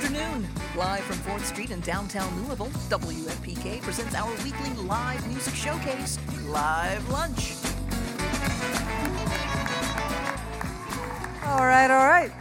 afternoon. Live from 4th Street in downtown Louisville, WFPK presents our weekly live music showcase, Live Lunch. All right, all right.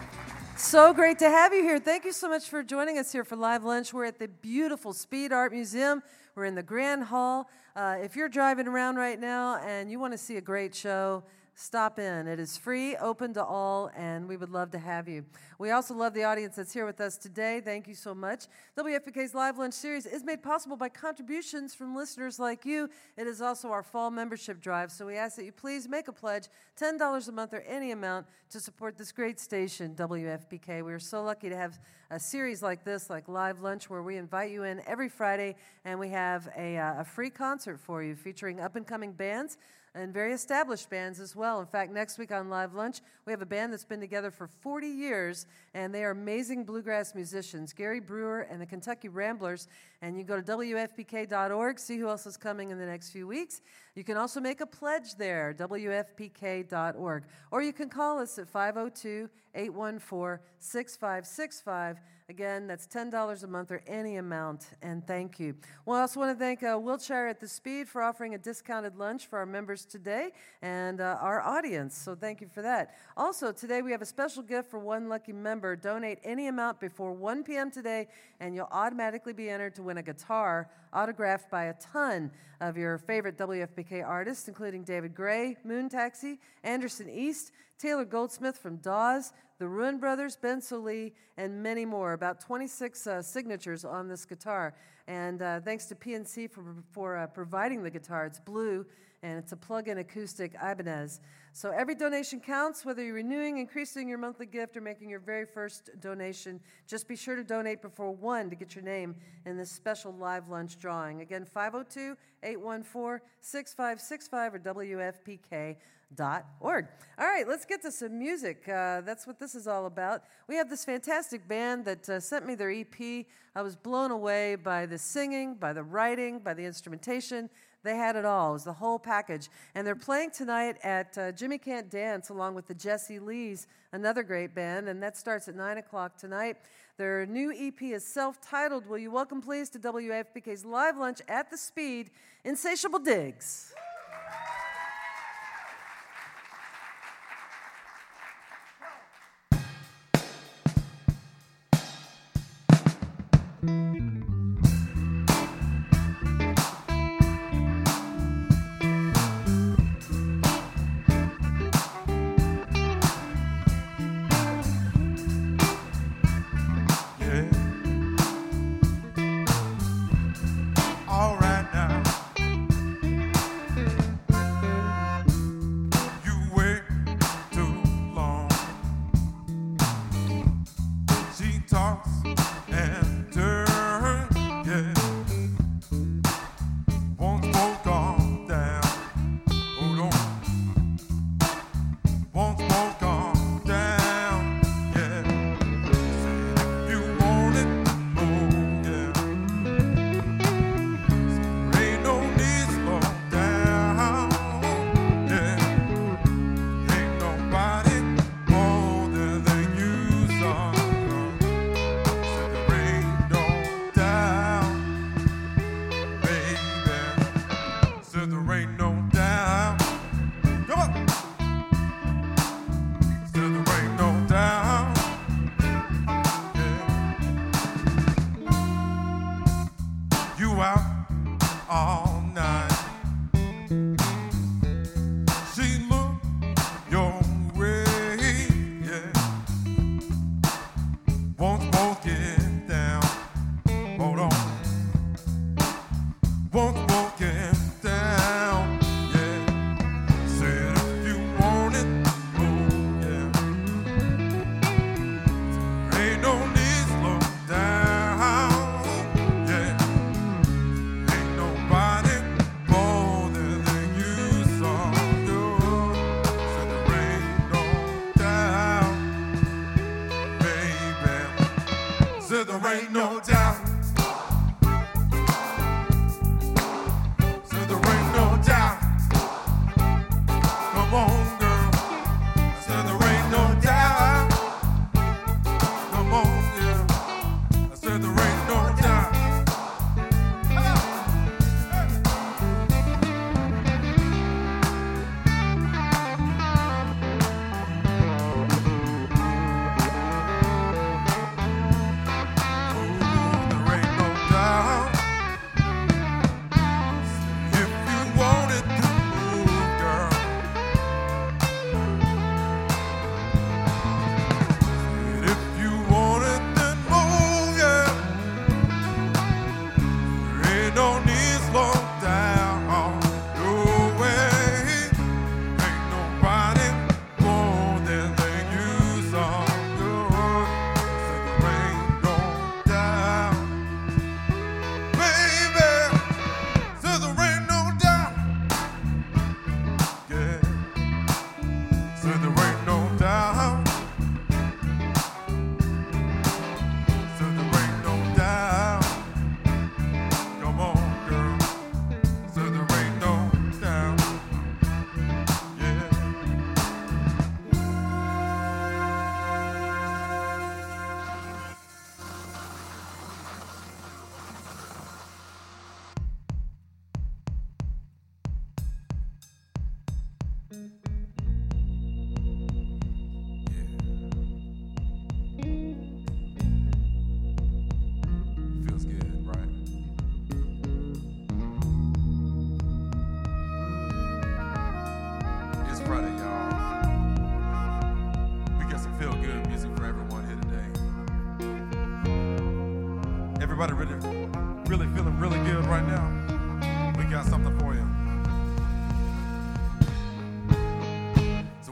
So great to have you here. Thank you so much for joining us here for Live Lunch. We're at the beautiful Speed Art Museum. We're in the Grand Hall. Uh, if you're driving around right now and you want to see a great show, stop in. It is free, open to all, and we would love to have you. We also love the audience that's here with us today. Thank you so much. WFPK's Live Lunch series is made possible by contributions from listeners like you. It is also our fall membership drive, so we ask that you please make a pledge $10 a month or any amount to support this great station, WFPK. We are so lucky to have a series like this, like Live Lunch, where we invite you in every Friday and we have a, uh, a free concert for you featuring up and coming bands and very established bands as well. In fact, next week on Live Lunch, we have a band that's been together for 40 years, and they are amazing bluegrass musicians, Gary Brewer and the Kentucky Ramblers. And you go to WFPK.org, see who else is coming in the next few weeks. You can also make a pledge there, WFPK.org. Or you can call us at 502 814 6565. Again, that's $10 a month or any amount, and thank you. Well, I also want to thank uh, Wiltshire at the Speed for offering a discounted lunch for our members today and uh, our audience, so thank you for that. Also, today we have a special gift for one lucky member. Donate any amount before 1 p.m. today, and you'll automatically be entered to win a guitar autographed by a ton of your favorite WFPK artists, including David Gray, Moon Taxi, Anderson East, Taylor Goldsmith from Dawes, the Ruen Brothers, Ben Sollee, and many more. About 26 uh, signatures on this guitar. And uh, thanks to PNC for, for uh, providing the guitar. It's blue and it's a plug in acoustic Ibanez. So every donation counts, whether you're renewing, increasing your monthly gift, or making your very first donation. Just be sure to donate before 1 to get your name in this special live lunch drawing. Again, 502 814 6565 or WFPK. All right, let's get to some music. Uh, that's what this is all about. We have this fantastic band that uh, sent me their EP. I was blown away by the singing, by the writing, by the instrumentation. They had it all. It was the whole package. And they're playing tonight at uh, Jimmy Can't Dance along with the Jesse Lees, another great band, and that starts at 9 o'clock tonight. Their new EP is self titled. Will you welcome, please, to WFPK's live lunch at the Speed, Insatiable Digs? There ain't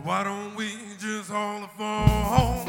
why don't we just hold the phone?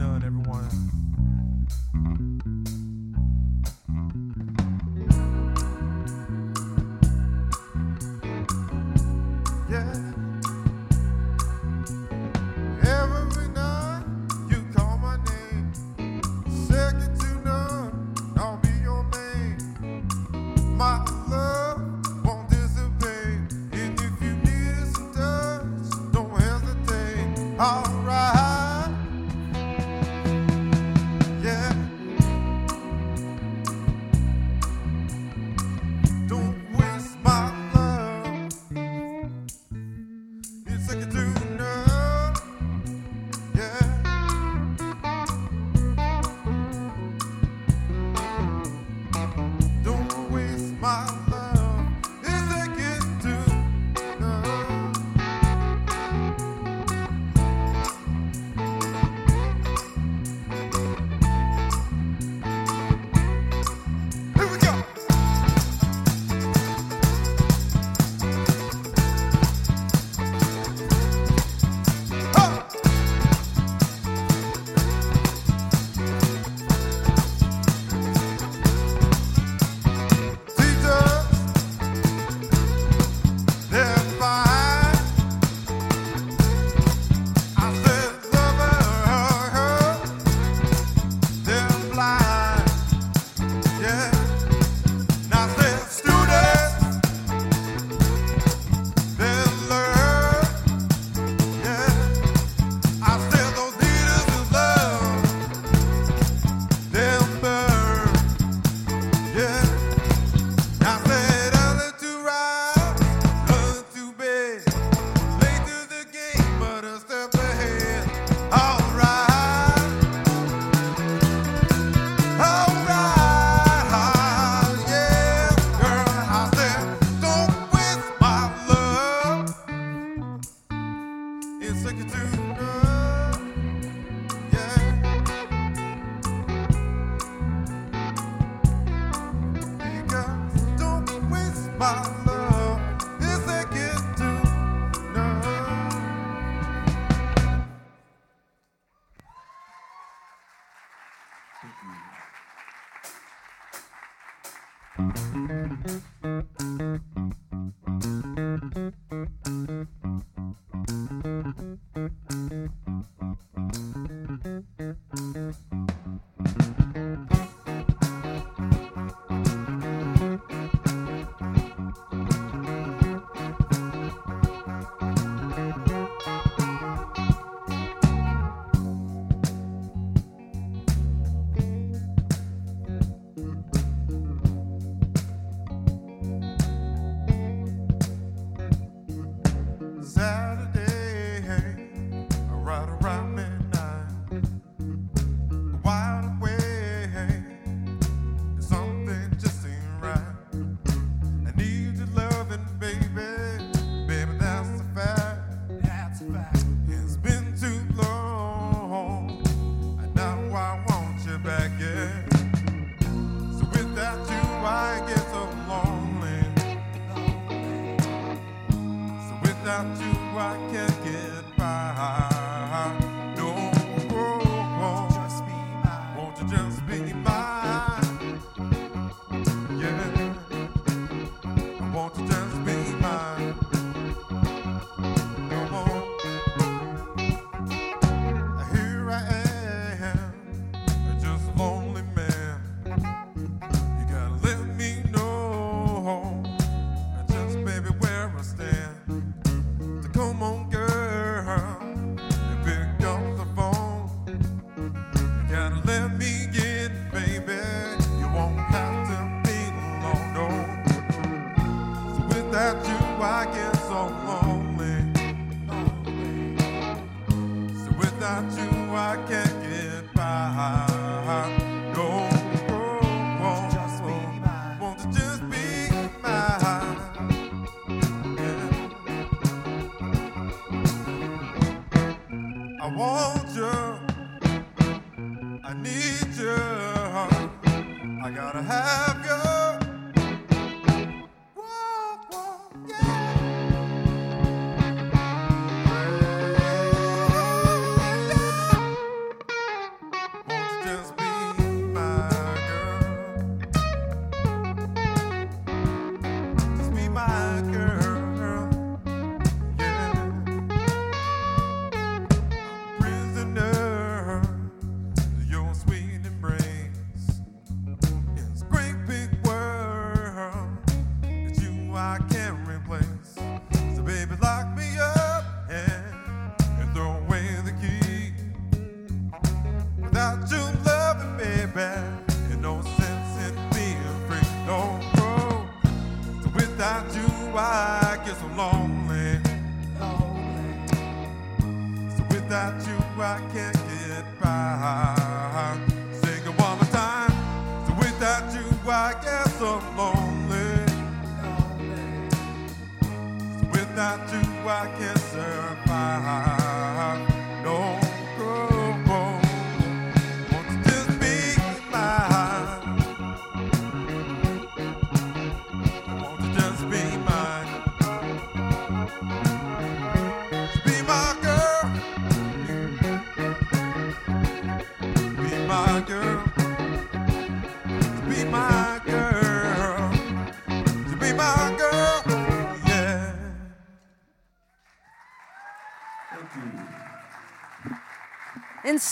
None, everyone.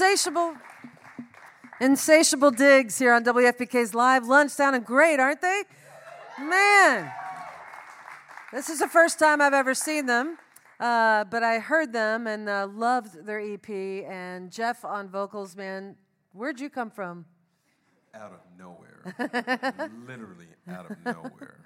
Insatiable. Insatiable digs here on WFPK's Live Lunch sounding great, aren't they? Man, this is the first time I've ever seen them, uh, but I heard them and uh, loved their EP. And Jeff on vocals, man, where'd you come from? out of nowhere. Literally out of nowhere.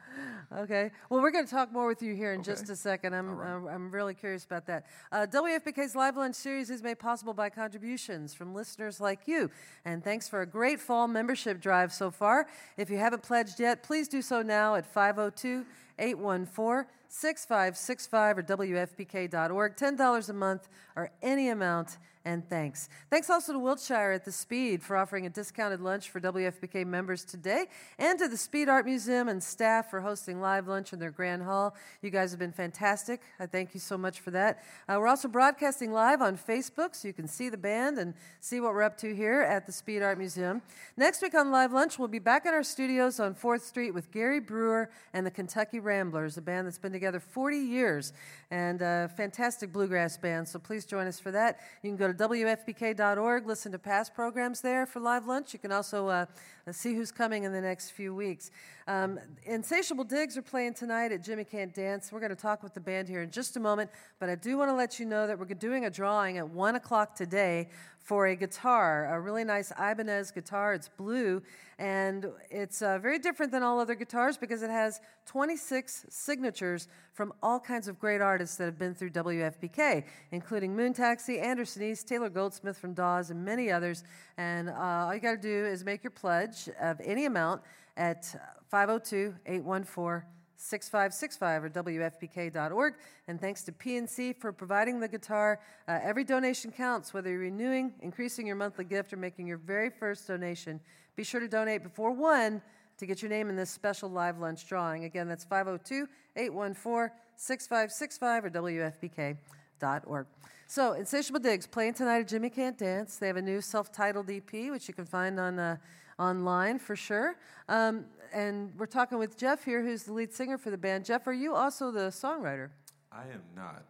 Okay. Well, we're going to talk more with you here in Okay. just a second. I'm, right. I'm, I'm really curious about that. Uh, WFPK's Live Lunch series is made possible by contributions from listeners like you. And thanks for a great fall membership drive so far. If you haven't pledged yet, please do so now at 502 814 6565 or WFPK.org. $10 a month or any amount and thanks. Thanks also to Wiltshire at the Speed for offering a discounted lunch for WFPK members today, and to the Speed Art Museum and staff for hosting live lunch in their grand hall. You guys have been fantastic. I thank you so much for that. Uh, we're also broadcasting live on Facebook, so you can see the band and see what we're up to here at the Speed Art Museum. Next week on Live Lunch, we'll be back in our studios on 4th Street with Gary Brewer and the Kentucky Ramblers, a band that's been together 40 years and a fantastic bluegrass band. So please join us for that. You can go to WFPK.org, listen to past programs there for live lunch. You can also uh, see who's coming in the next few weeks. Um, Insatiable Digs are playing tonight at Jimmy Can't Dance. We're going to talk with the band here in just a moment, but I do want to let you know that we're doing a drawing at 1 o'clock today for a guitar, a really nice Ibanez guitar. It's blue, and it's uh, very different than all other guitars because it has 26 signatures from all kinds of great artists that have been through WFPK, including Moon Taxi, Anderson East, Taylor Goldsmith from Dawes, and many others. And uh, all you got to do is make your pledge of any amount at 502 814 6565 or WFPK.org. And thanks to PNC for providing the guitar. Uh, every donation counts, whether you're renewing, increasing your monthly gift, or making your very first donation. Be sure to donate before 1 to get your name in this special live lunch drawing. Again, that's 502 814 6565 or WFPK.org. So, Insatiable Digs playing tonight at Jimmy Can't Dance. They have a new self titled EP, which you can find on uh, online for sure. Um, and we're talking with Jeff here, who's the lead singer for the band. Jeff, are you also the songwriter? I am not.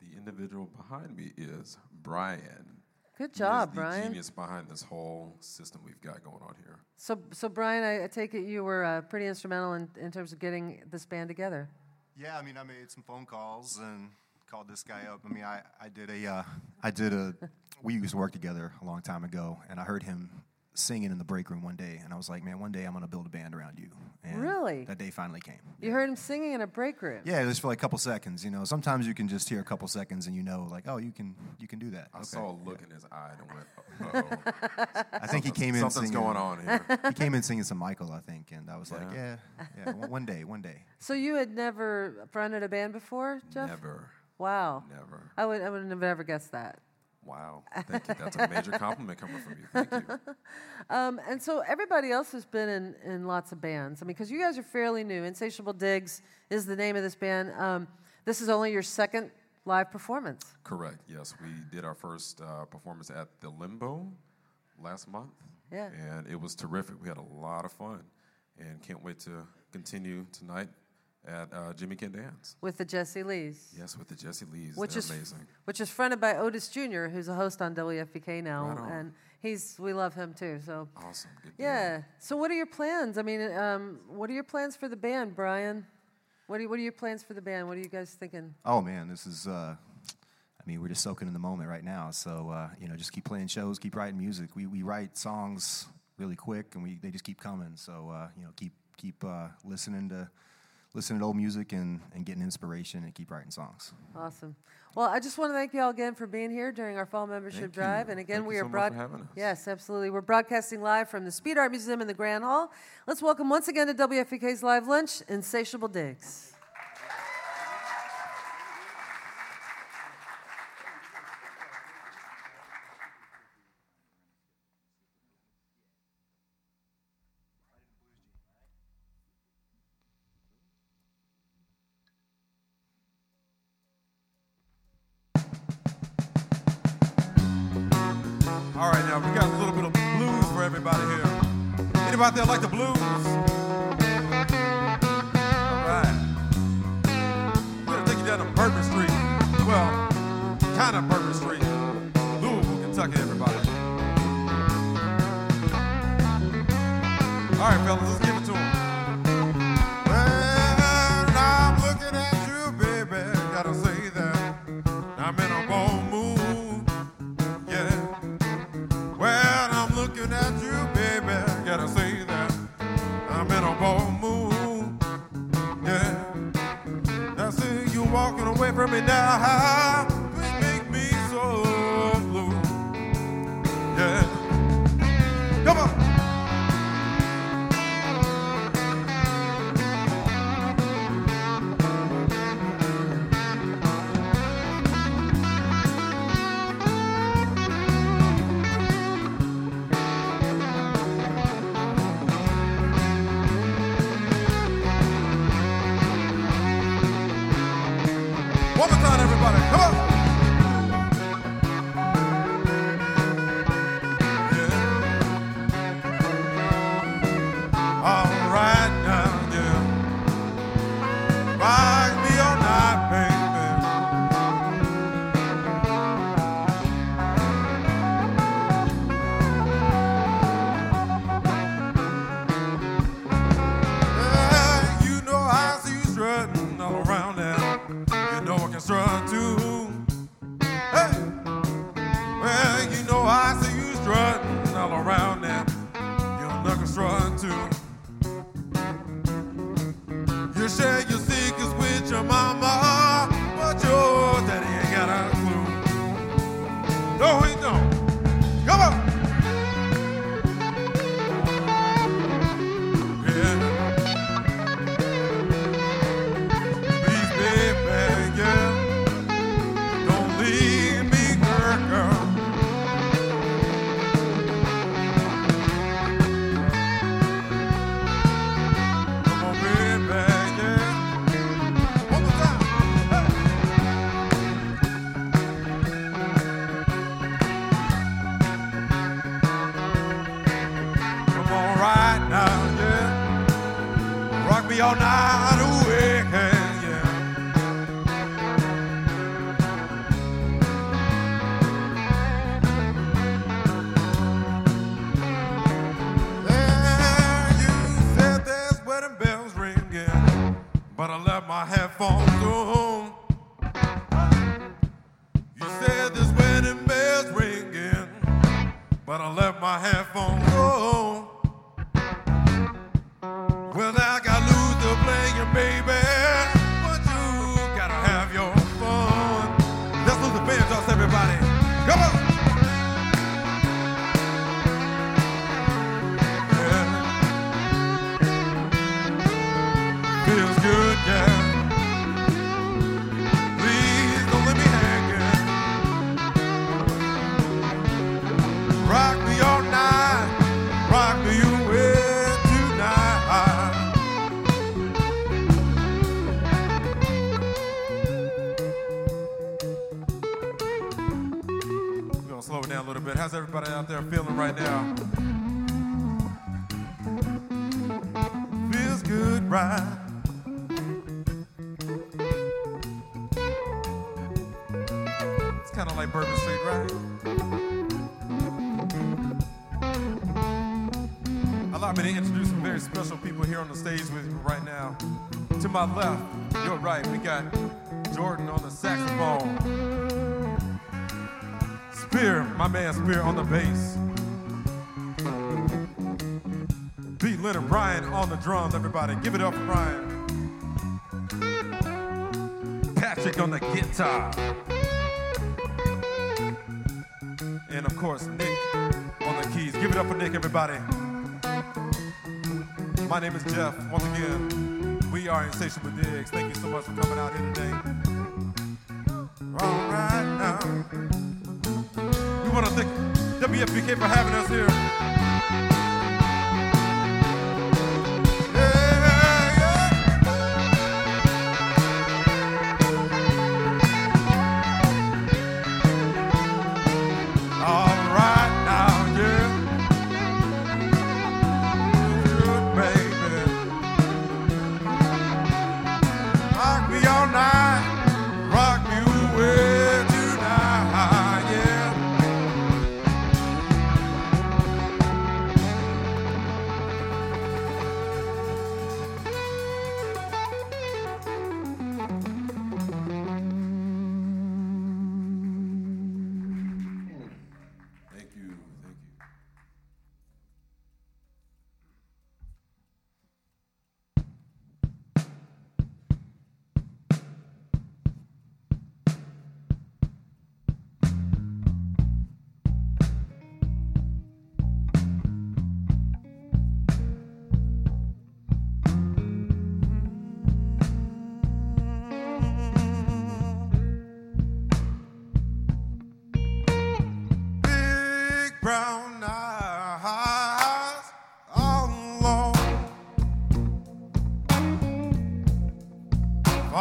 The individual behind me is Brian. Good job, the Brian. Genius behind this whole system we've got going on here. So, so Brian, I, I take it you were uh, pretty instrumental in, in terms of getting this band together. Yeah, I mean, I made some phone calls and called this guy up. I mean, I, I did a, uh, I did a, we used to work together a long time ago, and I heard him singing in the break room one day, and I was like, man, one day I'm gonna build a band around you. And Really? That day finally came. You heard him singing in a break room. Yeah, just for like a couple seconds. You know, sometimes you can just hear a couple seconds and you know, like, oh, you can, you can do that. I Okay. saw a look in his eye and went, uh-oh. I think he came in Something's singing. going on here. He came in singing some Michael, I think, and I was like, Yeah. yeah, yeah, one- one day, one day. So you had never fronted a band before, Jeff? Never. Wow. Never. I would, I would have never guessed that. Wow. Thank you. That's a major compliment coming from you. Thank you. Um, and so everybody else has been in, in lots of bands. I mean, because you guys are fairly new. Insatiable Digs is the name of this band. Um, this is only your second live performance. Correct. Yes, we did our first uh, performance at the Limbo last month. Yeah. And it was terrific. We had a lot of fun, and can't wait to continue tonight at uh, Jimmy Can Dance. with the Jesse Lees, Yes, with the Jesse Lees. which They're is amazing. which is fronted by Otis Jr., who's a host on WFPK now, Right on. and he's we love him too. So Awesome. Good deal. yeah. So what are your plans? I mean, um, what are your plans for the band, Brian? What are, what are your plans for the band? What are you guys thinking? Oh man, this is. Uh, I mean, we're just soaking in the moment right now. So uh, you know, just keep playing shows, keep writing music. We we write songs really quick, and we they just keep coming. So uh, you know, keep keep uh, listening to listening to old music and and getting inspiration, and keep writing songs. Awesome. Well, I just want to thank you all again for being here during our fall membership Thank drive. you. And again, Thank we you are so much broad- for having us. Yes, absolutely. We're broadcasting live from the Speed Art Museum in the Grand Hall. Let's welcome once again to WFPK's Live Lunch, Insatiable Digs. All right, now we got a little bit of blues for everybody here. Anybody there like the blues? All right. We're gonna take you down to Bourbon Street. Well, kind of Bourbon Street, Louisville, Kentucky, everybody. All right, fellas, let's give it to 'em. From me now. now. To my left, your right, we got Jordan on the saxophone. Spear, my man Spear on the bass. B. Leonard Bryan on the drums, everybody. Give it up for Bryan. Patrick on the guitar. And of course, Nick on the keys. Give it up for Nick, everybody. My name is Jeff. Once again, we are Insatiable Digs. Thank you so much for coming out here today. All right now. We want to thank WFPK for having us here.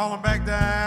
All back down.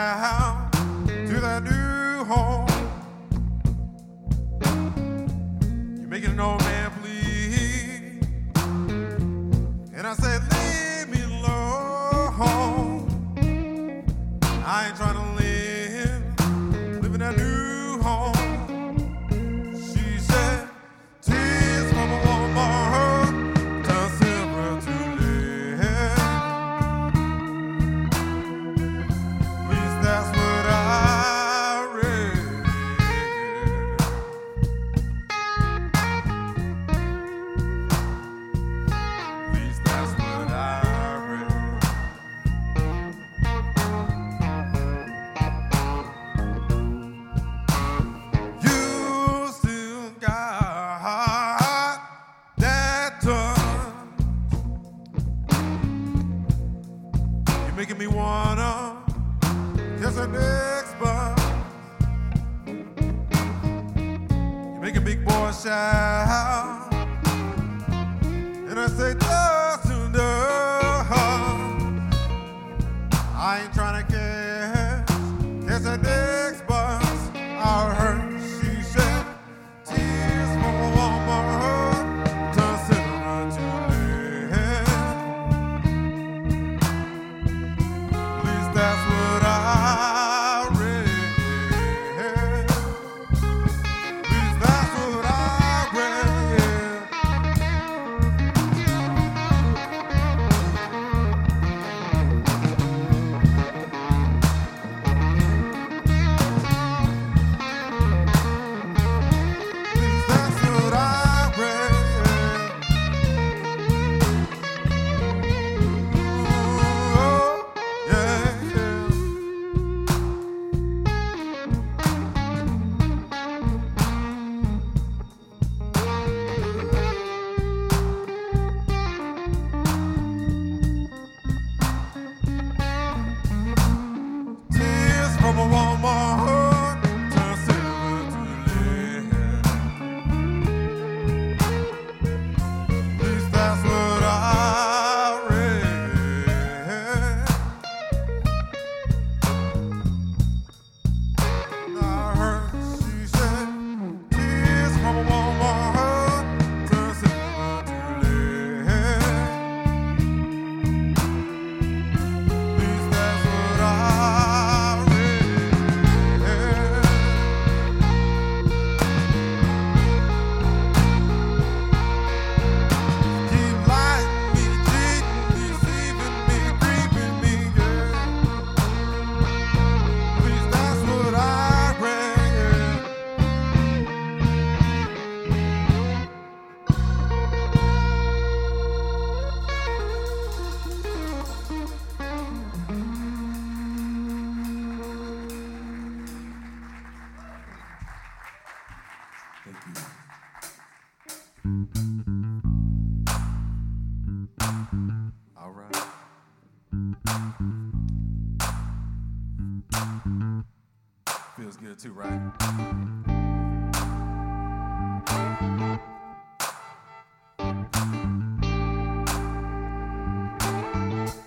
Too, right?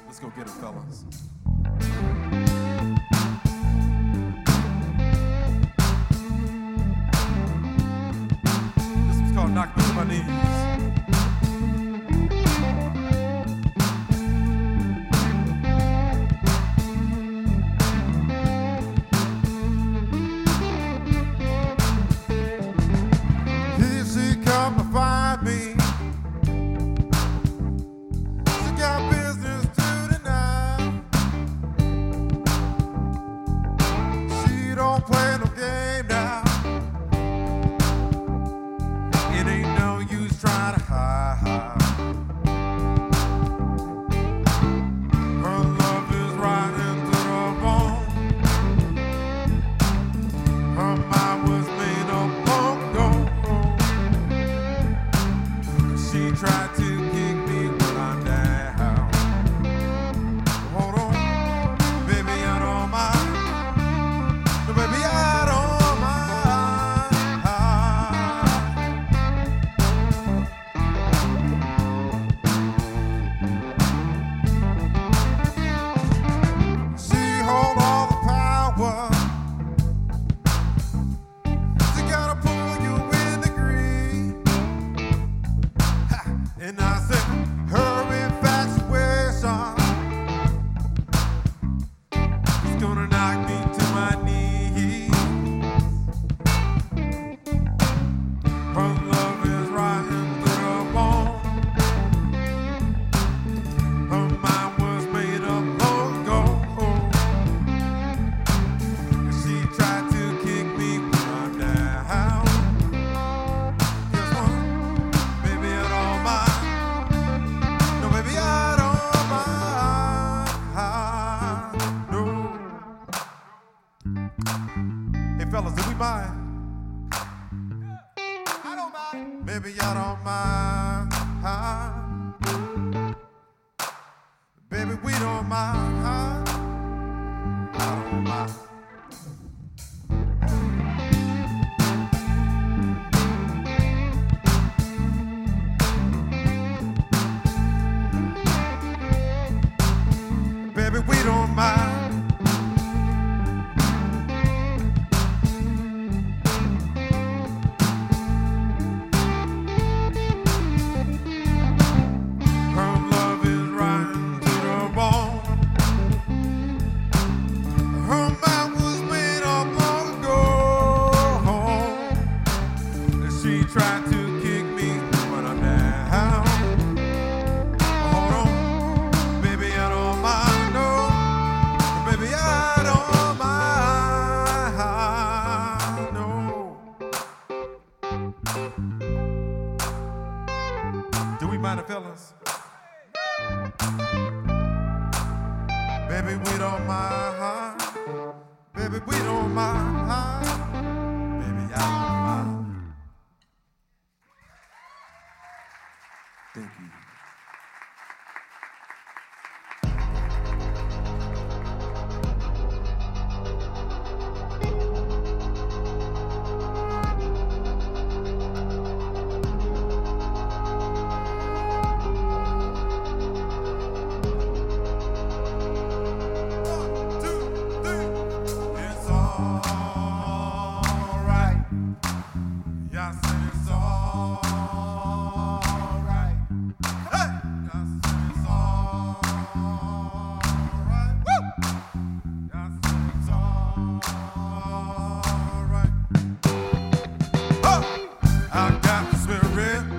Let's go get it, fellas. The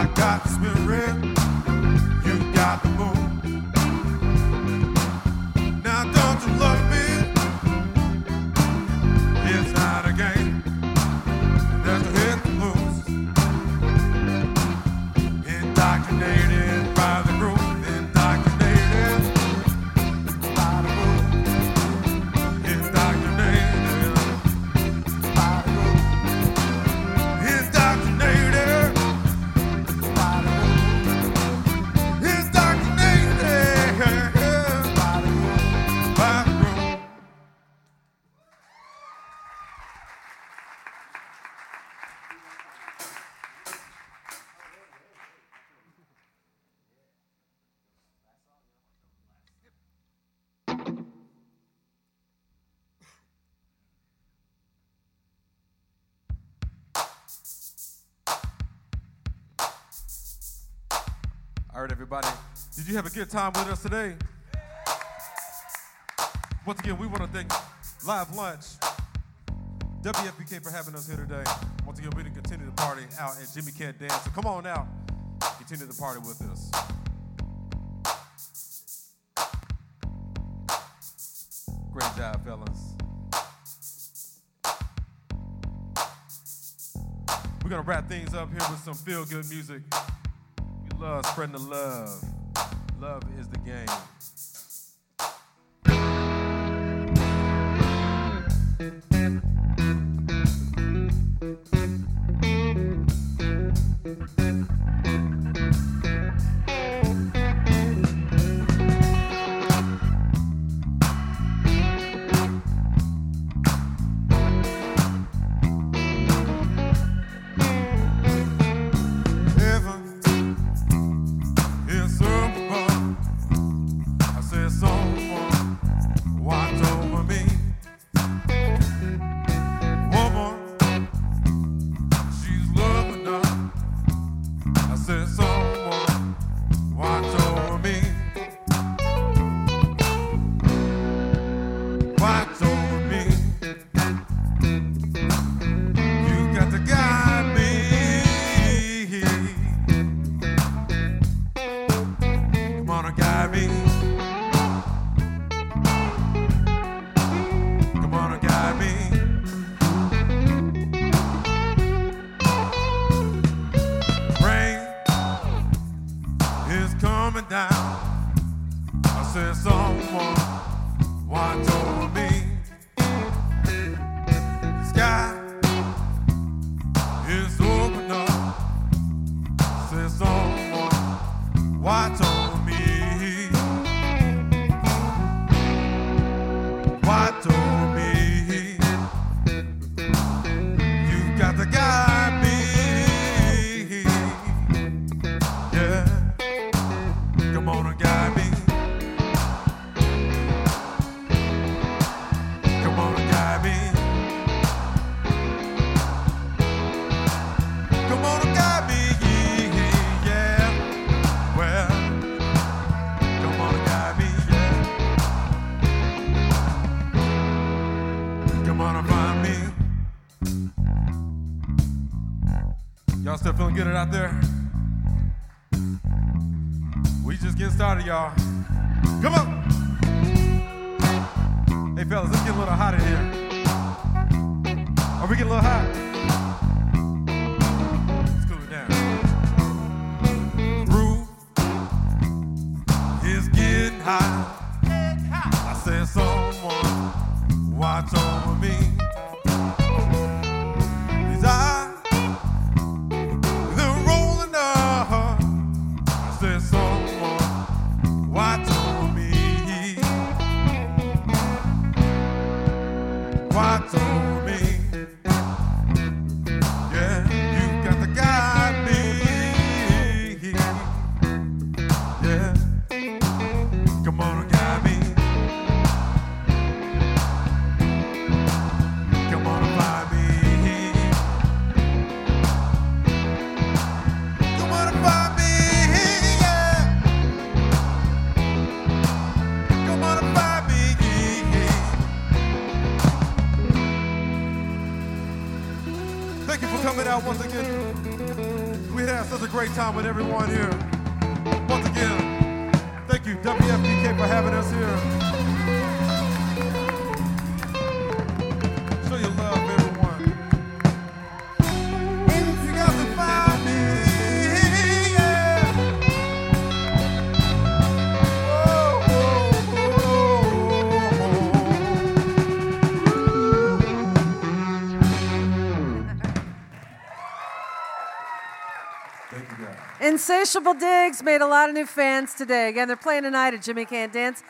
I got spirit. All right, everybody. Did you have a good time with us today? Once again, we want to thank Live Lunch, WFPK for having us here today. Once again, we're going to continue the party out at Jimmy Can't Dance. So come on out, continue the party with us. Great job, fellas. We're going to wrap things up here with some feel good music love, spreading the love. Love is the game. someone once told me. Insatiable Digs made a lot of new fans today. Again, they're playing tonight at Jimmy Can't Dance.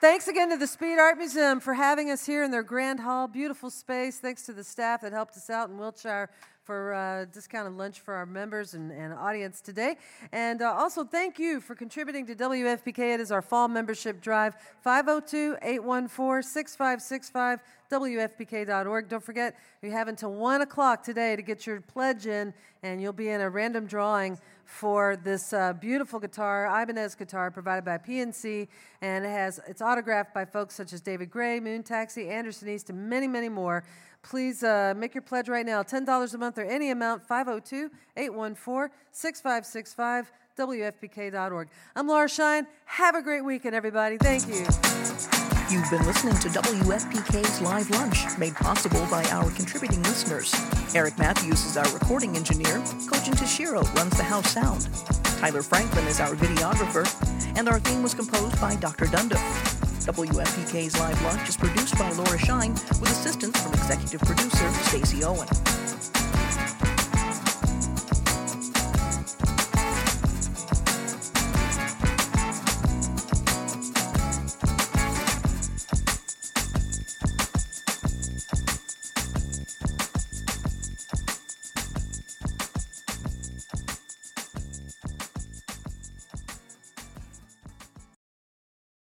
Thanks again to the Speed Art Museum for having us here in their grand hall. Beautiful space. Thanks to the staff that helped us out in Wiltshire for uh, discounted lunch for our members and, and audience today. And uh, also, thank you for contributing to WFPK. It is our fall membership drive 502 814 6565 WFPK.org. Don't forget, you have until 1 o'clock today to get your pledge in, and you'll be in a random drawing for this uh, beautiful guitar, Ibanez guitar, provided by PNC, and it has it's autographed by folks such as David Gray, Moon Taxi, Anderson East, and many, many more. Please uh, make your pledge right now, $10 a month or any amount, 502 814 6565, WFPK.org. I'm Laura Shine. Have a great weekend, everybody. Thank you. You've been listening to WFPK's Live Lunch, made possible by our contributing listeners. Eric Matthews is our recording engineer. Kojin Tashiro runs the house sound. Tyler Franklin is our videographer. And our theme was composed by Dr. Dundo. WFPK's Live Lunch is produced by Laura Shine with assistance from executive producer Stacey Owen.